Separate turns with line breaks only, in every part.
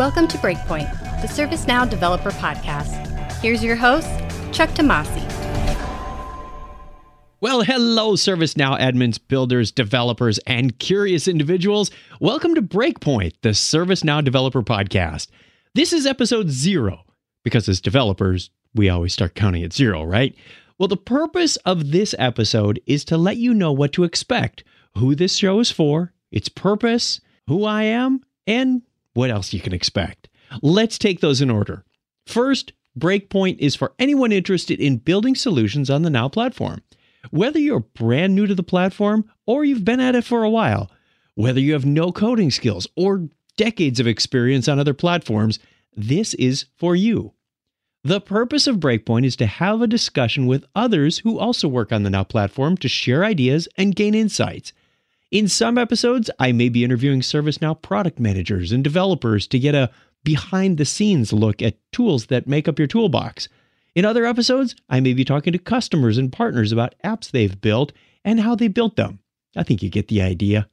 Welcome to Breakpoint, the ServiceNow Developer Podcast. Here's your host, Chuck Tomasi.
Well, hello, ServiceNow admins, builders, developers, and curious individuals. Welcome to Breakpoint, the ServiceNow Developer Podcast. This is episode zero, because as developers, we always start counting at zero, right? Well, the purpose of this episode is to let you know what to expect, who this show is for, its purpose, who I am, and what else you can expect. Let's take those in order. First, Breakpoint is for anyone interested in building solutions on the Now platform. Whether you're brand new to the platform or you've been at it for a while, whether you have no coding skills or decades of experience on other platforms, this is for you. The purpose of Breakpoint is to have a discussion with others who also work on the Now platform to share ideas and gain insights. In some episodes, I may be interviewing ServiceNow product managers and developers to get a behind the scenes look at tools that make up your toolbox. In other episodes, I may be talking to customers and partners about apps they've built and how they built them. I think you get the idea.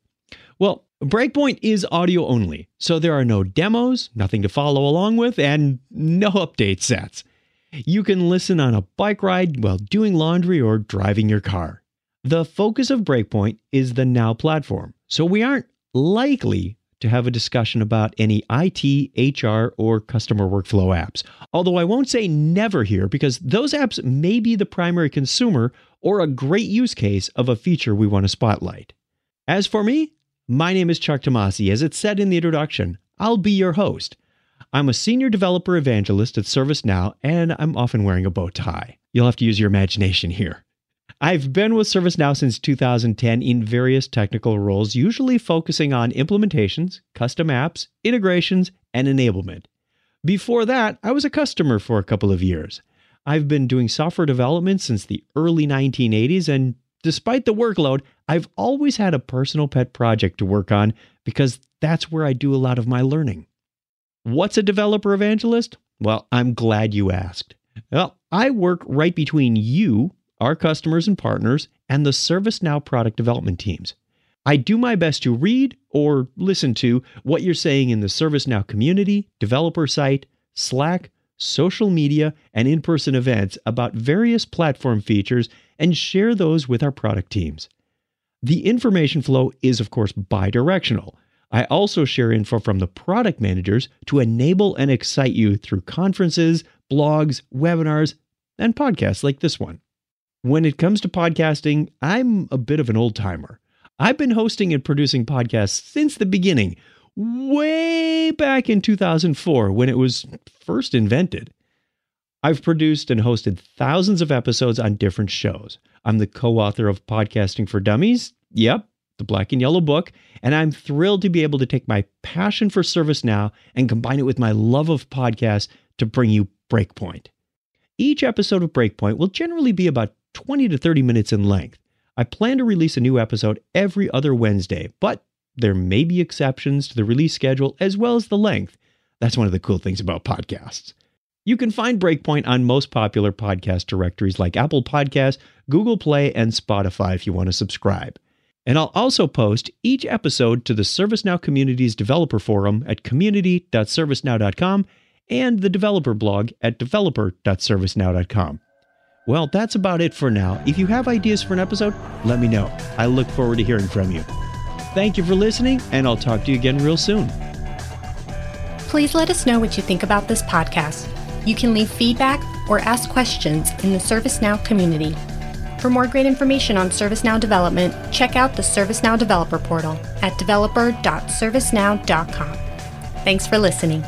Well, Breakpoint is audio only, so there are no demos, nothing to follow along with, and no update sets. You can listen on a bike ride while doing laundry or driving your car. The focus of Breakpoint is the Now platform, so we aren't likely to have a discussion about any IT, HR, or customer workflow apps. Although I won't say never here because those apps may be the primary consumer or a great use case of a feature we want to spotlight. As for me, my name is Chuck Tomasi. As it said in the introduction, I'll be your host. I'm a senior developer evangelist at ServiceNow, and I'm often wearing a bow tie. You'll have to use your imagination here. I've been with ServiceNow since 2010 in various technical roles, usually focusing on implementations, custom apps, integrations, and enablement. Before that, I was a customer for a couple of years. I've been doing software development since the early 1980s, and despite the workload, I've always had a personal pet project to work on because that's where I do a lot of my learning. What's a developer evangelist? Well, I'm glad you asked. Well, I work right between you, our customers and partners, and the ServiceNow product development teams. I do my best to read or listen to what you're saying in the ServiceNow community, developer site, Slack, social media, and in person events about various platform features and share those with our product teams. The information flow is, of course, bi directional. I also share info from the product managers to enable and excite you through conferences, blogs, webinars, and podcasts like this one. When it comes to podcasting, I'm a bit of an old timer. I've been hosting and producing podcasts since the beginning, way back in 2004 when it was first invented. I've produced and hosted thousands of episodes on different shows. I'm the co author of Podcasting for Dummies. Yep, the black and yellow book. And I'm thrilled to be able to take my passion for ServiceNow and combine it with my love of podcasts to bring you Breakpoint. Each episode of Breakpoint will generally be about 20 to 30 minutes in length. I plan to release a new episode every other Wednesday, but there may be exceptions to the release schedule as well as the length. That's one of the cool things about podcasts. You can find Breakpoint on most popular podcast directories like Apple Podcasts, Google Play, and Spotify if you want to subscribe. And I'll also post each episode to the ServiceNow Community's developer forum at community.servicenow.com and the developer blog at developer.servicenow.com. Well, that's about it for now. If you have ideas for an episode, let me know. I look forward to hearing from you. Thank you for listening, and I'll talk to you again real soon.
Please let us know what you think about this podcast. You can leave feedback or ask questions in the ServiceNow community. For more great information on ServiceNow development, check out the ServiceNow Developer Portal at developer.servicenow.com. Thanks for listening.